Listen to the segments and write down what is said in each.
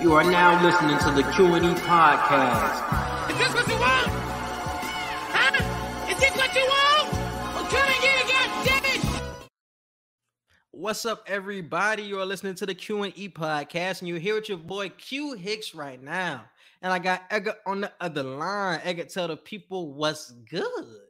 You are now listening to the Q&E podcast. Is this what you want? Huh? Is this what you want? Well, come and get it! What's up, everybody? You are listening to the Q and E podcast, and you're here with your boy Q Hicks right now. And I got Edgar on the other line. Edgar, tell the people what's good.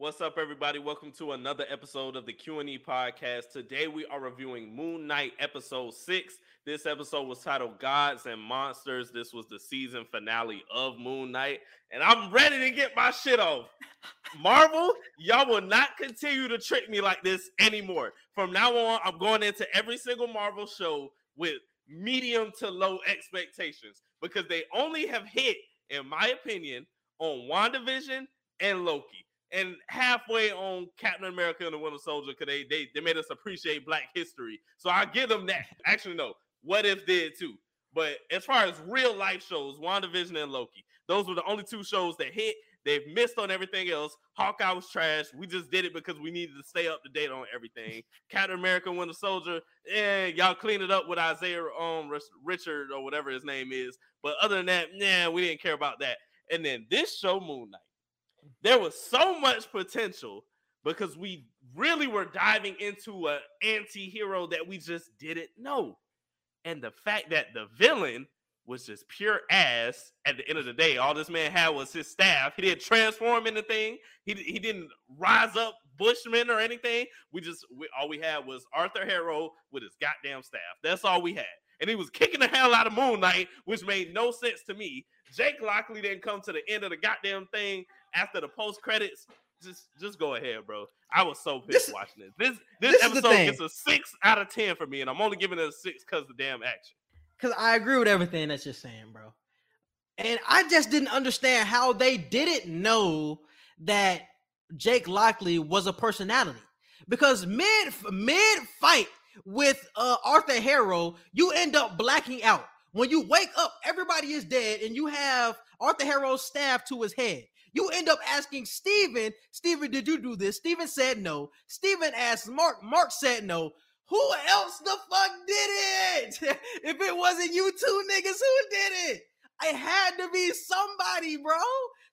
What's up, everybody? Welcome to another episode of the Q&E podcast. Today we are reviewing Moon Knight episode 6. This episode was titled Gods and Monsters. This was the season finale of Moon Knight, and I'm ready to get my shit off. Marvel, y'all will not continue to trick me like this anymore. From now on, I'm going into every single Marvel show with medium to low expectations because they only have hit, in my opinion, on WandaVision and Loki and halfway on Captain America and the Winter Soldier because they, they they made us appreciate Black history. So I give them that. Actually, no, What If did too. But as far as real life shows, WandaVision and Loki, those were the only two shows that hit. They've missed on everything else. Hawkeye was trash. We just did it because we needed to stay up to date on everything. Captain America, and Winter Soldier, yeah, y'all clean it up with Isaiah um Richard or whatever his name is. But other than that, nah, we didn't care about that. And then this show, Moon Knight there was so much potential because we really were diving into an anti-hero that we just didn't know. And the fact that the villain was just pure ass at the end of the day. All this man had was his staff. He didn't transform anything. He, he didn't rise up Bushman or anything. We just we, all we had was Arthur Harrow with his goddamn staff. That's all we had. And he was kicking the hell out of Moon Knight, which made no sense to me. Jake Lockley didn't come to the end of the goddamn thing after the post credits. Just just go ahead, bro. I was so pissed This- watching this. This this, this episode gets a six out of ten for me, and I'm only giving it a six because the damn action. Because I agree with everything that you're saying, bro. And I just didn't understand how they didn't know that Jake Lockley was a personality. Because mid mid fight with uh, Arthur Harrow, you end up blacking out. When you wake up, everybody is dead, and you have Arthur Harrow's staff to his head. You end up asking Steven, Steven, did you do this? Steven said no. Steven asked Mark, Mark said no. Who else the fuck did it? if it wasn't you two niggas, who did it? It had to be somebody, bro.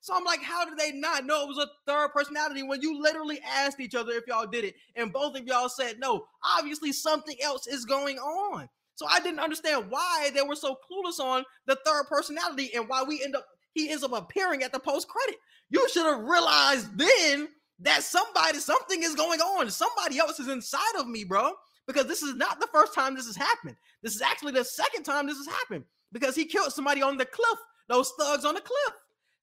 So I'm like, how did they not know it was a third personality when you literally asked each other if y'all did it and both of y'all said no? Obviously, something else is going on. So I didn't understand why they were so clueless on the third personality and why we end up he ends up appearing at the post credit. You should have realized then that somebody, something is going on. Somebody else is inside of me, bro. Because this is not the first time this has happened. This is actually the second time this has happened because he killed somebody on the cliff, those thugs on the cliff.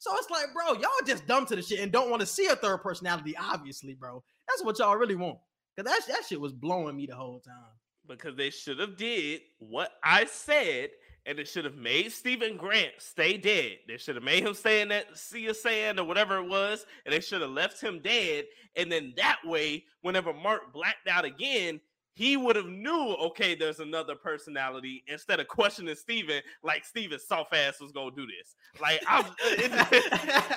So it's like, bro, y'all just dumb to the shit and don't want to see a third personality, obviously, bro. That's what y'all really want. Cause that, that shit was blowing me the whole time. because they should have did what I said, and it should have made Steven Grant stay dead. They should have made him stay in that sea of sand or whatever it was, and they should have left him dead. And then that way, whenever Mark blacked out again, he would have knew, okay, there's another personality instead of questioning Steven like Steven soft ass was gonna do this. Like I it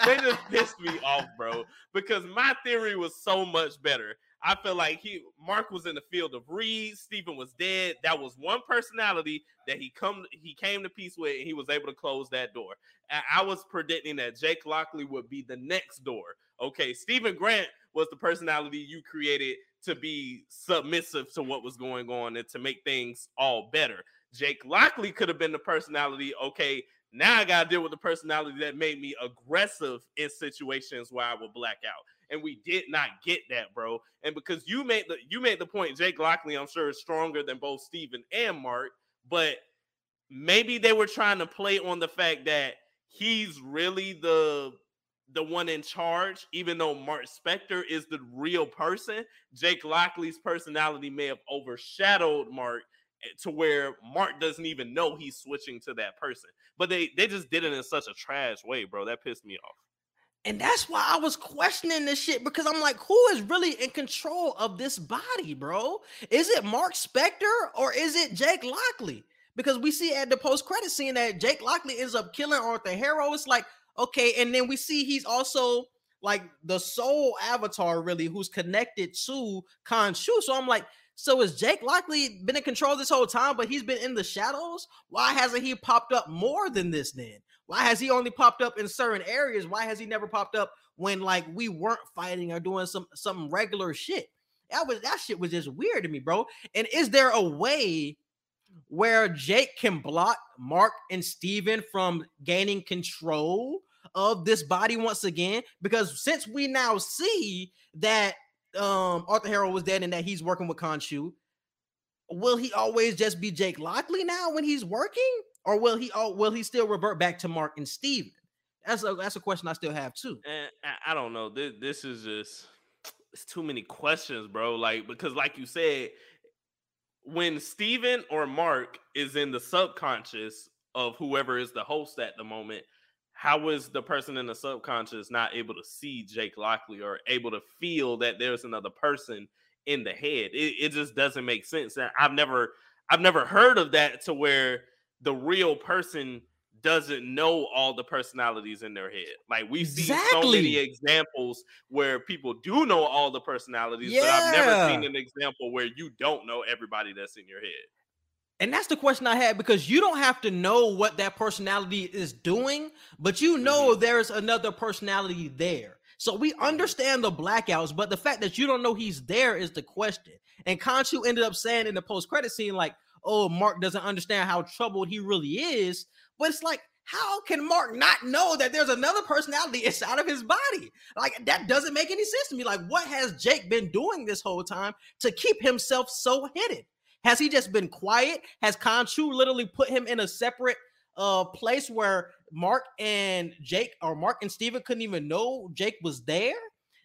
they just pissed me off, bro. Because my theory was so much better. I feel like he Mark was in the field of Reed, Steven was dead. That was one personality that he come he came to peace with, and he was able to close that door. And I was predicting that Jake Lockley would be the next door. Okay, Steven Grant was the personality you created to be submissive to what was going on and to make things all better. Jake Lockley could have been the personality. Okay, now I got to deal with the personality that made me aggressive in situations where I would black out. And we did not get that, bro. And because you made the you made the point, Jake Lockley, I'm sure is stronger than both Steven and Mark, but maybe they were trying to play on the fact that he's really the the one in charge, even though Mark Spector is the real person. Jake Lockley's personality may have overshadowed Mark eh, to where Mark doesn't even know he's switching to that person. But they they just did it in such a trash way, bro. That pissed me off. And that's why I was questioning this shit because I'm like, who is really in control of this body, bro? Is it Mark Spector or is it Jake Lockley? Because we see at the post credit scene that Jake Lockley ends up killing Arthur Harrow. It's like, okay, and then we see he's also like the sole avatar, really, who's connected to Khonshu. So I'm like, So is Jake Lockley been in control this whole time, but he's been in the shadows? Why hasn't he popped up more than this then? Why has he only popped up in certain areas? Why has he never popped up when like we weren't fighting or doing some some regular shit? That was that shit was just weird to me, bro. And is there a way where Jake can block Mark and Steven from gaining control of this body once again? Because since we now see that um Arthur Harrow was dead and that he's working with Khonshu, will he always just be Jake Lockley now when he's working? Or will he oh will he still revert back to Mark and Steven? That's a that's a question I still have too. And I, don't know. This this is just it's too many questions, bro. Like because like you said, when Steven or Mark is in the subconscious of whoever is the host at the moment, how is the person in the subconscious not able to see Jake Lockley or able to feel that there's another person in the head? It, it just doesn't make sense. I've never I've never heard of that to where the real person doesn't know all the personalities in their head. Like we see so many examples where people do know all the personalities, yeah. but I've never seen an example where you don't know everybody that's in your head. And that's the question I had because you don't have to know what that personality is doing, but you know mm-hmm. there's another personality there. So we mm-hmm. understand the blackouts, but the fact that you don't know he's there is the question. And Khonshu ended up saying in the post credit scene, like, oh, Mark doesn't understand how troubled he really is. But it's like, how can Mark not know that there's another personality inside of his body? Like, that doesn't make any sense to me. Like, what has Jake been doing this whole time to keep himself so hidden? Has he just been quiet? Has Khonshu literally put him in a separate uh place where Mark and Jake or Mark and Steven couldn't even know Jake was there?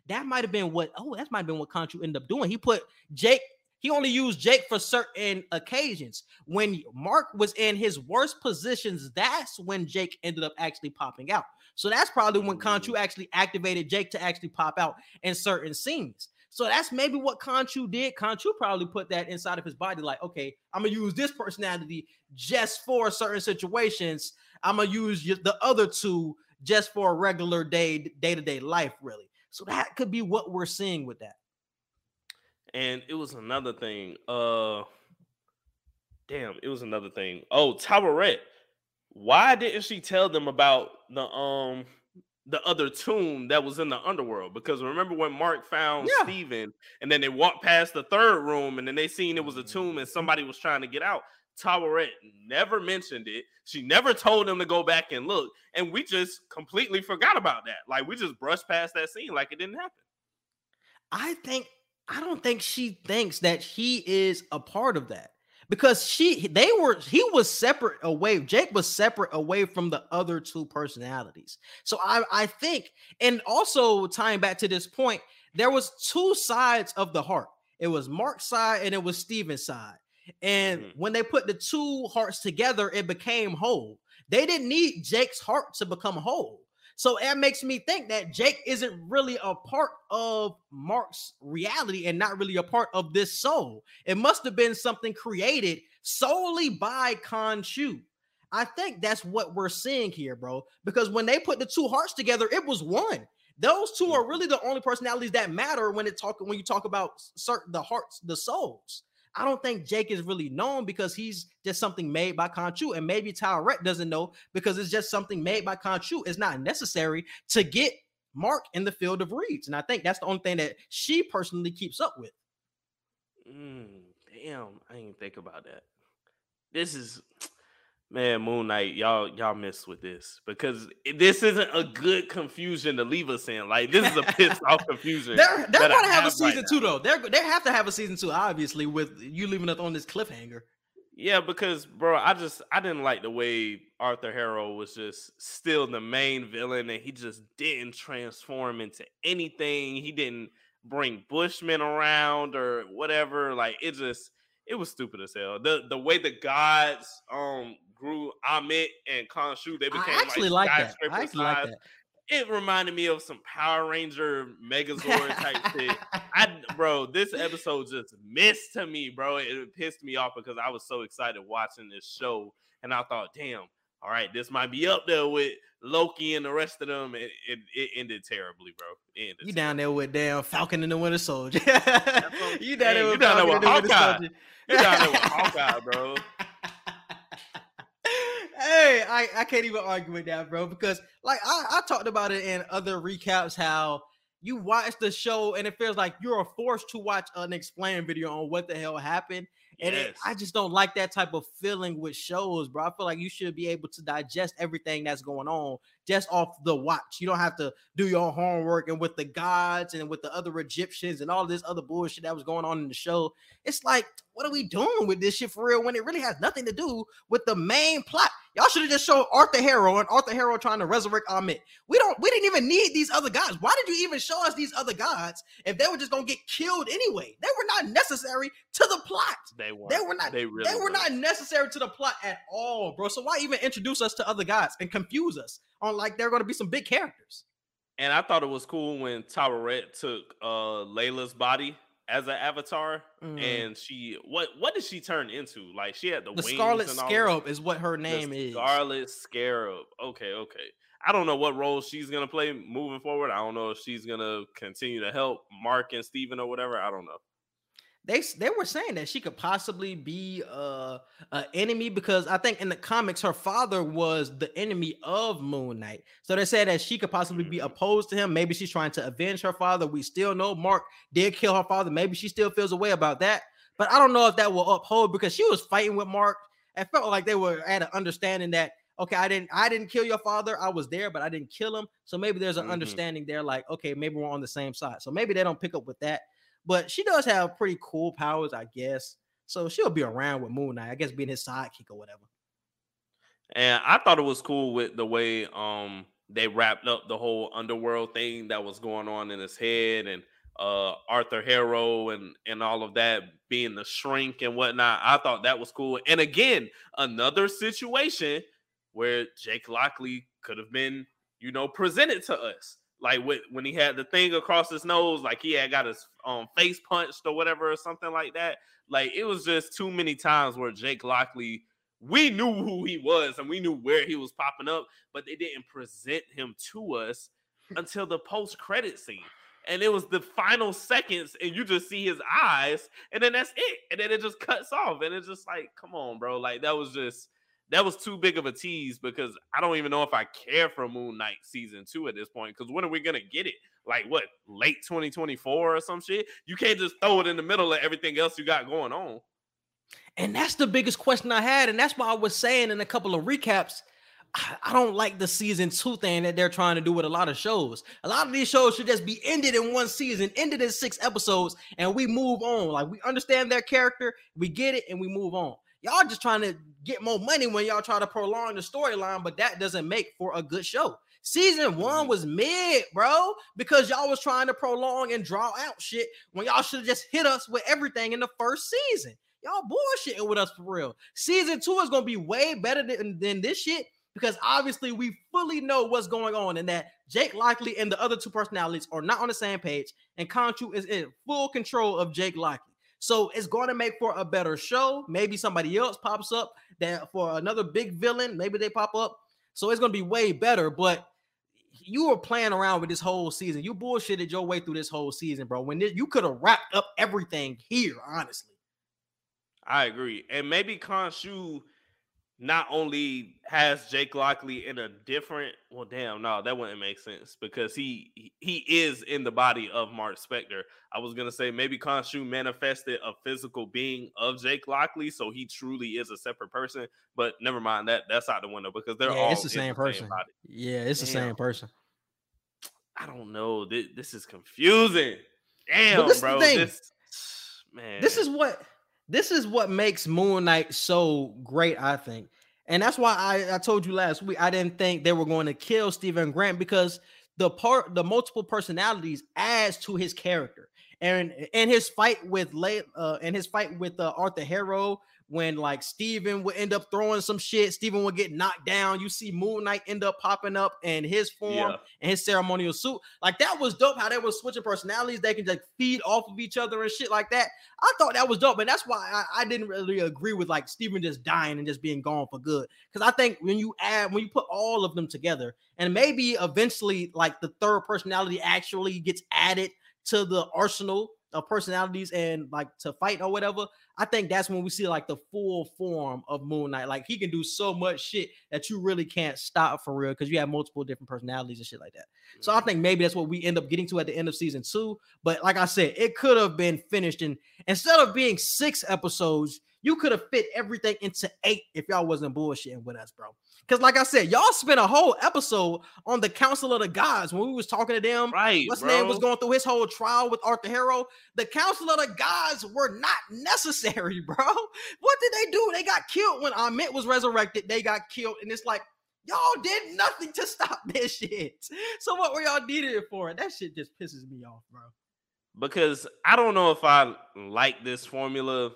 That might have been what oh, that might have been what Khonshu ended up doing. He put Jake he only used Jake for certain occasions. When Mark was in his worst positions, that's when Jake ended up actually popping out. So that's probably when Khonshu mm. actually activated Jake to actually pop out in certain scenes. So that's maybe what Khonshu did. Khonshu probably put that inside of his body, like, okay, I'm gonna use this personality just for certain situations. I'm gonna use the other two just for a regular day, day to day life, really. So that could be what we're seeing with that. And it was another thing. Uh damn, it was another thing. Oh, Taweret. Why didn't she tell them about the um the other tomb that was in the underworld? Because remember when Mark found yeah. Steven and then they walked past the third room and then they seen it was a tomb and somebody was trying to get out. Taweret never mentioned it. She never told them to go back and look. And we just completely forgot about that. Like we just brushed past that scene like it didn't happen. I think I don't think she thinks that he is a part of that. Because she they were he was separate away jake was separate away from the other two personalities. So i i think and also tying back to this point there was two sides of the heart. It was mark's side and it was steven's side. And mm-hmm. when they put the two hearts together it became whole. They didn't need jake's heart to become whole so that makes me think that Jake isn't really a part of Mark's reality and not really a part of this soul. It must have been something created solely by Khonshu. I think that's what we're seeing here, bro. Because when they put the two hearts together, it was one. Those two are mm-hmm. really the only personalities that matter when it talk when you talk about certain the hearts, the souls. I don't think Jake is really known because he's just something made by Khonshu. And maybe Taweret doesn't know because it's just something made by Khonshu. It's not necessary to get Mark in the field of reeds. And I think that's the only thing that she personally keeps up with. Mm, damn, I didn't think about that. This is man, Moon Knight, y'all y'all miss with this because this isn't a good confusion to leave us in. Like this is a pissed off confusion. They're they're gonna have, have, a season right two though. They're they have to have a season two, obviously, with you leaving us on this cliffhanger. Yeah, because bro, I just I didn't like the way Arthur Harrow was just still the main villain, and he just didn't transform into anything. He didn't bring Bushman around or whatever. Like it just it was stupid as hell. The the way the gods um grew Ammit and Khonshu. They became I actually like, like that. I actually like that. It reminded me of some Power Ranger Megazord type shit. I bro, this episode just missed to me, bro. It, it pissed me off because I was so excited watching this show, and I thought, damn, all right, this might be up there with Loki and the rest of them. It, it, it ended terribly, bro. Ended You down there with damn Falcon and the Winter Soldier. you down Hey, there you with down there Falcon with the Hawkeye. Soldier. You down there with Hawkeye, bro. hey, I, I can't even argue with that, bro, because like I, I talked about it in other recaps how you watch the show and it feels like you're forced to watch an explain video on what the hell happened. And it, I just don't like that type of feeling with shows, bro. I feel like you should be able to digest everything that's going on just off the watch. You don't have to do your homework and with the gods and with the other Egyptians and all this other bullshit that was going on in the show. It's like, what are we doing with this shit for real when it really has nothing to do with the main plot? Y'all should have just showed Arthur Harrow and Arthur Harrow trying to resurrect Ammit. We don't, we didn't even need these other gods. Why did you even show us these other gods if they were just gonna get killed anyway? They were not necessary to the plot. They were. They were not. They really they were weren't. not necessary to the plot at all, bro. So why even introduce us to other gods and confuse us on like they're going to be some big characters? And I thought it was cool when Red took uh Layla's body as an avatar, Mm. and she what what did she turn into? Like she had the, the wings Scarlet and all. Scarab is what her The name is. Scarlet Scarab. Okay, okay. I don't know what role she's gonna play moving forward. I don't know if she's gonna continue to help Mark and Steven or whatever. I don't know. They they were saying that she could possibly be uh an enemy because I think in the comics her father was the enemy of Moon Knight. So they said that she could possibly be Mhm. opposed to him. Maybe she's trying to avenge her father. We still know Mark did kill her father. Maybe she still feels a way about that. But I don't know if that will uphold because she was fighting with Mark. It felt like they were at an understanding that okay, I didn't I didn't kill your father. I was there, but I didn't kill him. So maybe there's an Mhm. understanding there, like okay, maybe we're on the same side. So maybe they don't pick up with that. But she does have pretty cool powers, I guess. So she'll be around with Moon Knight, I guess, being his sidekick or whatever. And I thought it was cool with the way um they wrapped up the whole underworld thing that was going on in his head and uh Arthur Harrow and and all of that being the shrink and whatnot. I thought that was cool. And again, another situation where Jake Lockley could have been, you know, presented to us. Like with, when he had the thing across his nose, like he had got his um face punched or whatever or something like that. Like it was just too many times where Jake Lockley we knew who he was and we knew where he was popping up, but they didn't present him to us until the post credit scene. And it was the final seconds, and you just see his eyes, and then that's it. And then it just cuts off. And it's just like, come on, bro. Like that was just that was too big of a tease because I don't even know if I care for Moon Knight season two at this point. Because when are we gonna get it? Like what, late 2024 or some shit? You can't just throw it in the middle of everything else you got going on. And that's the biggest question I had. And that's why I was saying in a couple of recaps, I I don't like the season two thing that they're trying to do with a lot of shows. A lot of these shows should just be ended in one season, ended in six episodes, and we move on. Like we understand their character, we get it, and we move on. Y'all just trying to get more money when y'all try to prolong the storyline, but that doesn't make for a good show. Season one was mid, bro, because y'all was trying to prolong and draw out shit when y'all should have just hit us with everything in the first season. Y'all bullshitting with us for real. Season two is gonna be way better than, than this shit because obviously we fully know what's going on and that Jake Lockley and the other two personalities are not on the same page, and Khonshu is in full control of Jake Lockley. So it's going to make for a better show. Maybe somebody else pops up that for another big villain. Maybe they pop up. So it's going to be way better. But you were playing around with this whole season. You bullshitted your way through this whole season, bro. When this, you could have wrapped up everything here, honestly. I agree. And maybe Khonshu not only has Jake Lockley in a different well, damn, no, that wouldn't make sense because he he- is in the body of Mark Spector. I was gonna say maybe Khonshu manifested a physical being of Jake Lockley, so he truly is a separate person. But never mind that, that's out the window because they're yeah, all it's the same person. body. yeah, it's the same person. I don't know. This, this is confusing. Damn, bro. This man. This is what this is what makes Moon Knight so great, I think. And that's why I, I told you last week I didn't think they were going to kill Steven Grant because the part the multiple personalities adds to his character. And and his fight with late uh and his fight with uh, Arthur Harrow when like Steven would end up throwing some shit, Steven would get knocked down. You see Moon Knight end up popping up in his form Yeah. and his ceremonial suit. Like that was dope how they were switching personalities. They can just feed off of each other and shit like that. I thought that was dope, and that's why I, I didn't really agree with like Steven just dying and just being gone for good. Because I think when you add when you put all of them together, and maybe eventually like the third personality actually gets added to the arsenal of personalities and like to fight or whatever. I think that's when we see like the full form of Moon Knight. Like he can do so much shit that you really can't stop for real because you have multiple different personalities and shit like that. So I mm-hmm. think maybe that's what we end up getting to at the end of season two. But like I said, it could have been finished in instead of being six episodes, you could have fit everything into eight if y'all wasn't bullshitting with us, bro. Because like I said, y'all spent a whole episode on the Council of the Gods when we was talking to them. right, What's bro. name was going through his whole trial with Arthur Harrow. The Council of the Gods were not necessary, bro. What did they do? They got killed when Ammit was resurrected. They got killed, and it's like y'all did nothing to stop this shit. So what were y'all needed it for? That shit just pisses me off, bro. because I don't know if I like this formula.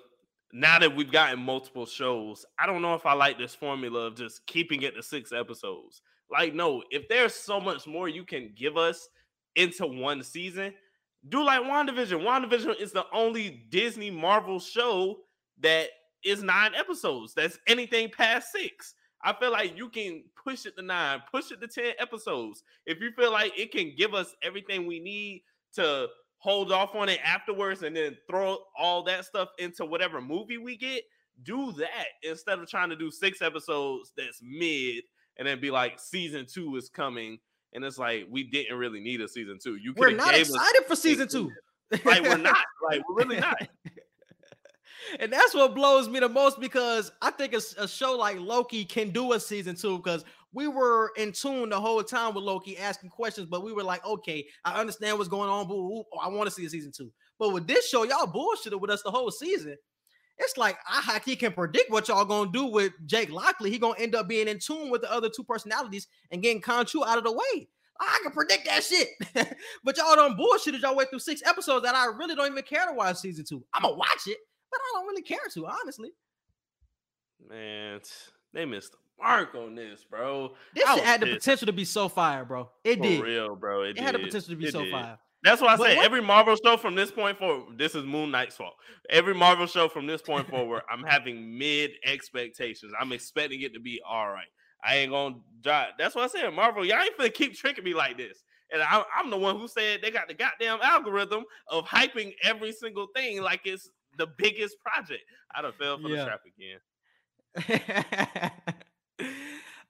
Now that we've gotten multiple shows, I don't know if I like this formula of just keeping it to six episodes. Like, no, if there's so much more you can give us into one season, do like WandaVision. WandaVision is the only Disney Marvel show that is nine episodes. That's anything past six. I feel like you can push it to nine, push it to 10 episodes. If you feel like it can give us everything we need to hold off on it afterwards and then throw all that stuff into whatever movie we get, do that instead of trying to do six episodes that's mid and then be like season two is coming. And it's like we didn't really need a season two. You We're not excited for season two. Like we're not. Like we're really not. and that's what blows me the most because I think a show like Loki can do a season two because we were in tune the whole time with Loki asking questions, but we were like, okay, I understand what's going on, but ooh, oh, I want to see a season two. But with this show, y'all bullshitted with us the whole season. It's like I he can predict what y'all gonna do with Jake Lockley. He gonna end up being in tune with the other two personalities and getting Khonshu out of the way. I can predict that shit. but y'all done bullshitted y'all way through six episodes that I really don't even care to watch season two. I'm gonna watch it, but I don't really care to, honestly. Man, they missed the mark on this, bro. This I shit was had the potential to be so fire, bro. It For did. real, bro. It, It had the potential to be It so did. fire. That's why I But say what- every Marvel show from this point forward, this is Moon Knight's fault. Every Marvel show from this point forward, I'm having mid expectations. I'm expecting it to be all right. I ain't gonna drop. That's what I said, Marvel. Y'all ain't finna keep tricking me like this. And I, I'm the one who said they got the goddamn algorithm of hyping every single thing like it's the biggest project. I'd have fell for Yeah. the trap again.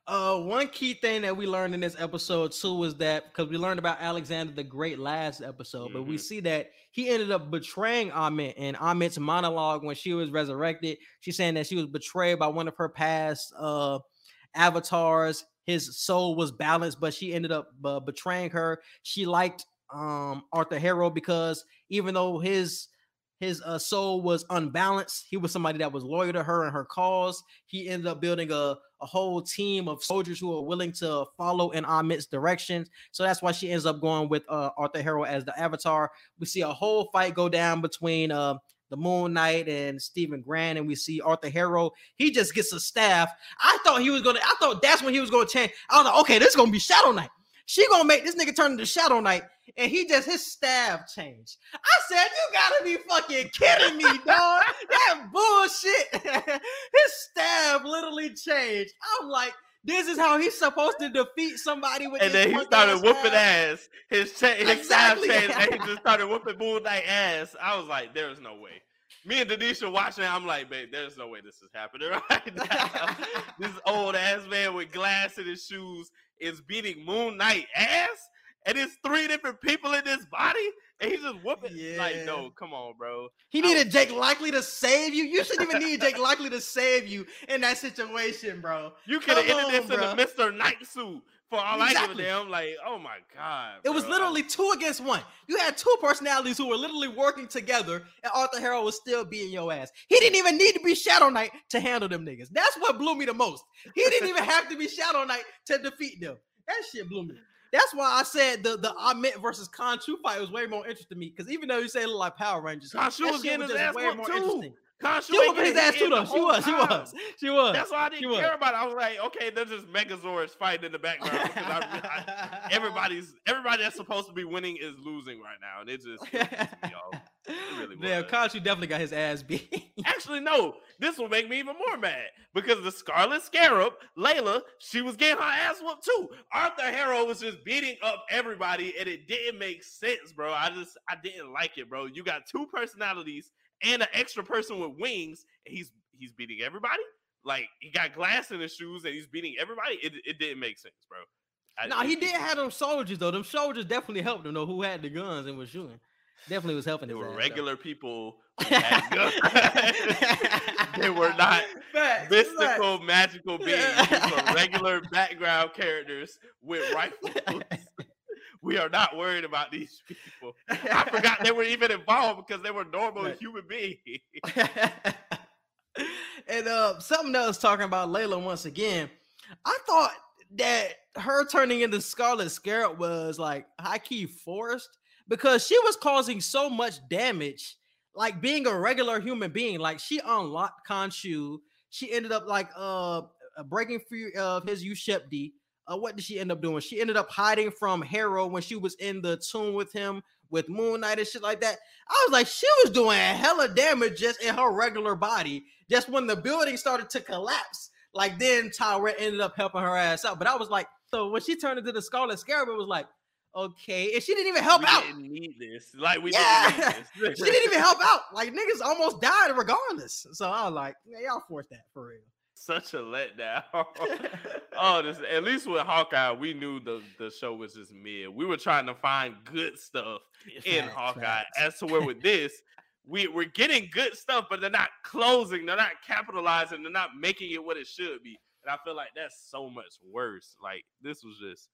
uh, one key thing that we learned in this episode too was that because we learned about Alexander the Great last episode, but we Mhm. see that he ended up betraying Ammit and Ammit's monologue when she was resurrected. She's saying that she was betrayed by one of her past uh avatars. His soul was balanced, but she ended up uh, betraying her. She liked um Arthur Harrow because even though his his uh, soul was unbalanced. He was somebody that was loyal to her and her cause. He ended up building a, a whole team of soldiers who are willing to follow in Ammit's directions. So that's why she ends up going with uh, Arthur Harrow as the avatar. We see a whole fight go down between uh, the Moon Knight and Steven Grant, and we see Arthur Harrow. He just gets a staff. I thought he was gonna. I thought that's when he was gonna change. I was like, okay, this is gonna be Shadow Knight. She gonna make this nigga turn into Shadow Knight, and he just his staff changed. I said, you gotta be fucking kidding me, dog. that bullshit. his staff literally changed. I'm like, this is how he's supposed to defeat somebody with And then he started whooping staff. ass. His cha- his staff changed, and he just started whooping Moon Knight ass. I was like, "There's no way." Me and Denisha watching. I'm like, "Babe, there's no way this is happening right now." this old ass man with glass in his shoes is beating Moon Knight ass, and it's three different people in this body, and he's just whooping. Like, no, come on, bro. He I was needed Jake Lockley to save you. You shouldn't even need Jake Lockley to save you in that situation, bro. You could have ended this on, in a Mr. Knight suit. For all I Exactly. give a damn, like, oh my god, It was literally two against one. You had two personalities who were literally working together, and Arthur Harrow was still beating your ass. He didn't even need to be Shadow Knight to handle them niggas. That's what blew me the most. He didn't even have to be Shadow Knight to defeat them. That shit blew me. That's why I said the the Ammit versus Khonshu fight was way more interesting to me. Because even though you say it looked like Power Rangers, Khonshu was getting his just ass way more too. interesting. She was his ass too though. She was. She was. She was. That's why I She didn't was. care about it. I was like, okay, there's just Megazords fighting in the background because I, I, everybody's everybody that's supposed to be winning is losing right now, and it just it pissed me off. really yeah, was. Definitely got his ass beat. Actually, no. This will make me even more mad because the Scarlet Scarab, Layla, she was getting her ass whooped too. Arthur Harrow was just beating up everybody, and it didn't make sense, bro. I just I didn't like it, bro. You got two personalities and an extra person with wings, and he's he's beating everybody. Like he got glass in his shoes, and he's beating everybody. It, it didn't make sense, bro. I- no, he did have them soldiers though. Them soldiers definitely helped him know who had the guns and was shooting. Definitely was helping. They were ass, though. regular people. had guns. they were not Facts, mystical, magical beings. Regular background characters with rifles. We are not worried about these people. I forgot they were even involved because they were normal Right. human beings. and uh, something else talking about Layla once again. I thought that her turning into Scarlet Scarab was like high key forced because she was causing so much damage, like being a regular human being. Like she unlocked Khonshu. She ended up like uh breaking free of his ushabti. Uh, what did she end up doing? She ended up hiding from Harrow when she was in the tomb with him with Moon Knight and shit like that. I was like, she was doing hella damage just in her regular body. Just when the building started to collapse, like then Taweret ended up helping her ass out. But I was like, so when she turned into the Scarlet Scarab, it was like, okay, and she didn't even help we out. didn't need this. Like we Yeah. didn't. She didn't even help out. Like niggas almost died regardless. So I was like, yeah, y'all forced that for real. Such a letdown. oh, this at least with Hawkeye, we knew the, the show was just mid. We were trying to find good stuff in Facts, Hawkeye. facts. As to where with this, we we're getting good stuff, but they're not closing, they're not capitalizing, they're not making it what it should be. And I feel like that's so much worse. Like this was just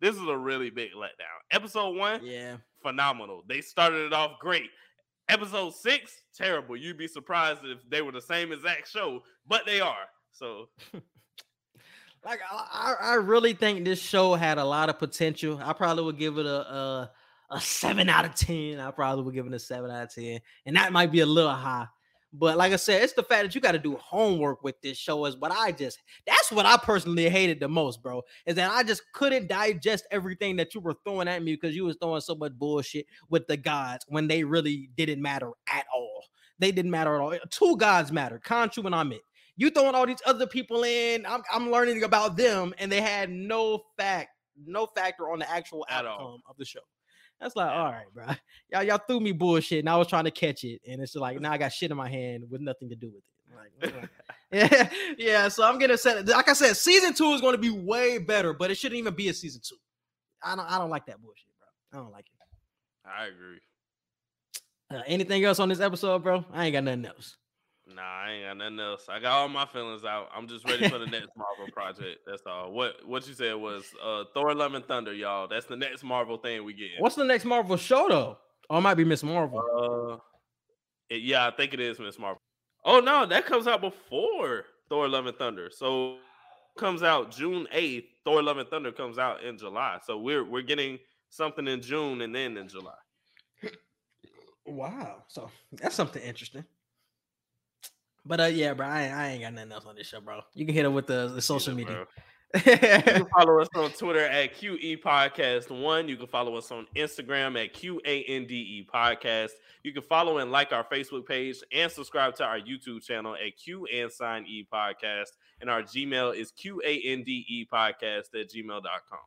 this is a really big letdown. Episode one, Yeah. phenomenal. They started it off great. Episode six, terrible. You'd be surprised if they were the same exact show, but they are. So Like I, I really think this show had a lot of potential. I probably would give it a a, a seven out of ten. I probably would give it a seven out of ten, and that might be a little high. But like I said, it's the fact that you got to do homework with this show is what I just that's what I personally hated the most, bro. Is that I just couldn't digest everything that you were throwing at me because you was throwing so much bullshit with the gods when they really didn't matter at all. They didn't matter at all. Two gods matter, Khonshu and Ammit. You throwing all these other people in. I'm, I'm learning about them, and they had no fact, no factor on the actual At all. outcome of the show. That's like, all right, bro. Y'all, y'all threw me bullshit, and I was trying to catch it, and it's just like now I got shit in my hand with nothing to do with it. Like, yeah, yeah. So I'm gonna say, like I said, season two is going to be way better, but it shouldn't even be a season two. I don't, I don't like that bullshit, bro. I don't like it. I agree. Uh, anything else on this episode, bro? I ain't got nothing else. Nah, I ain't got nothing else. I got all my feelings out. I'm just ready for the next Marvel project. That's all. What what you said was uh Thor Love and Thunder, y'all. That's the next Marvel thing we get. What's the next Marvel show though? Oh, it might be Miss Marvel. uh it- yeah, I think it is Miss Marvel. Oh no, that comes out before Thor Love and Thunder. So comes out June 8th. Thor Love and Thunder comes out in July. So we're we're getting something in June and then in July. Wow. So that's something interesting. But uh, yeah, bro, I, ain't- I ain't got nothing else on this show, bro. You can hit up with the, the social Either, media. You can follow us on Twitter at QE Podcast One. You can follow us on Instagram at QANDE Podcast. You can follow and like our Facebook page and subscribe to our YouTube channel at Q and Sign E Podcast. And our Gmail is QANDE Podcast at gmail.com.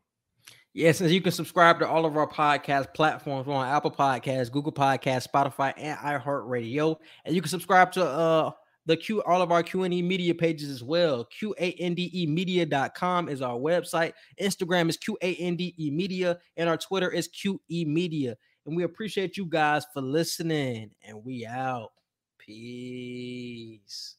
yes, and you can subscribe to all of our podcast platforms. We're on Apple Podcasts, Google Podcasts, Spotify, and iHeartRadio. And you can subscribe to uh the Q all of our Q&E media pages as well. QANDE media.com is our website. Instagram is QANDE media, and our Twitter is QE media. And we appreciate you guys for listening. And we out. Peace.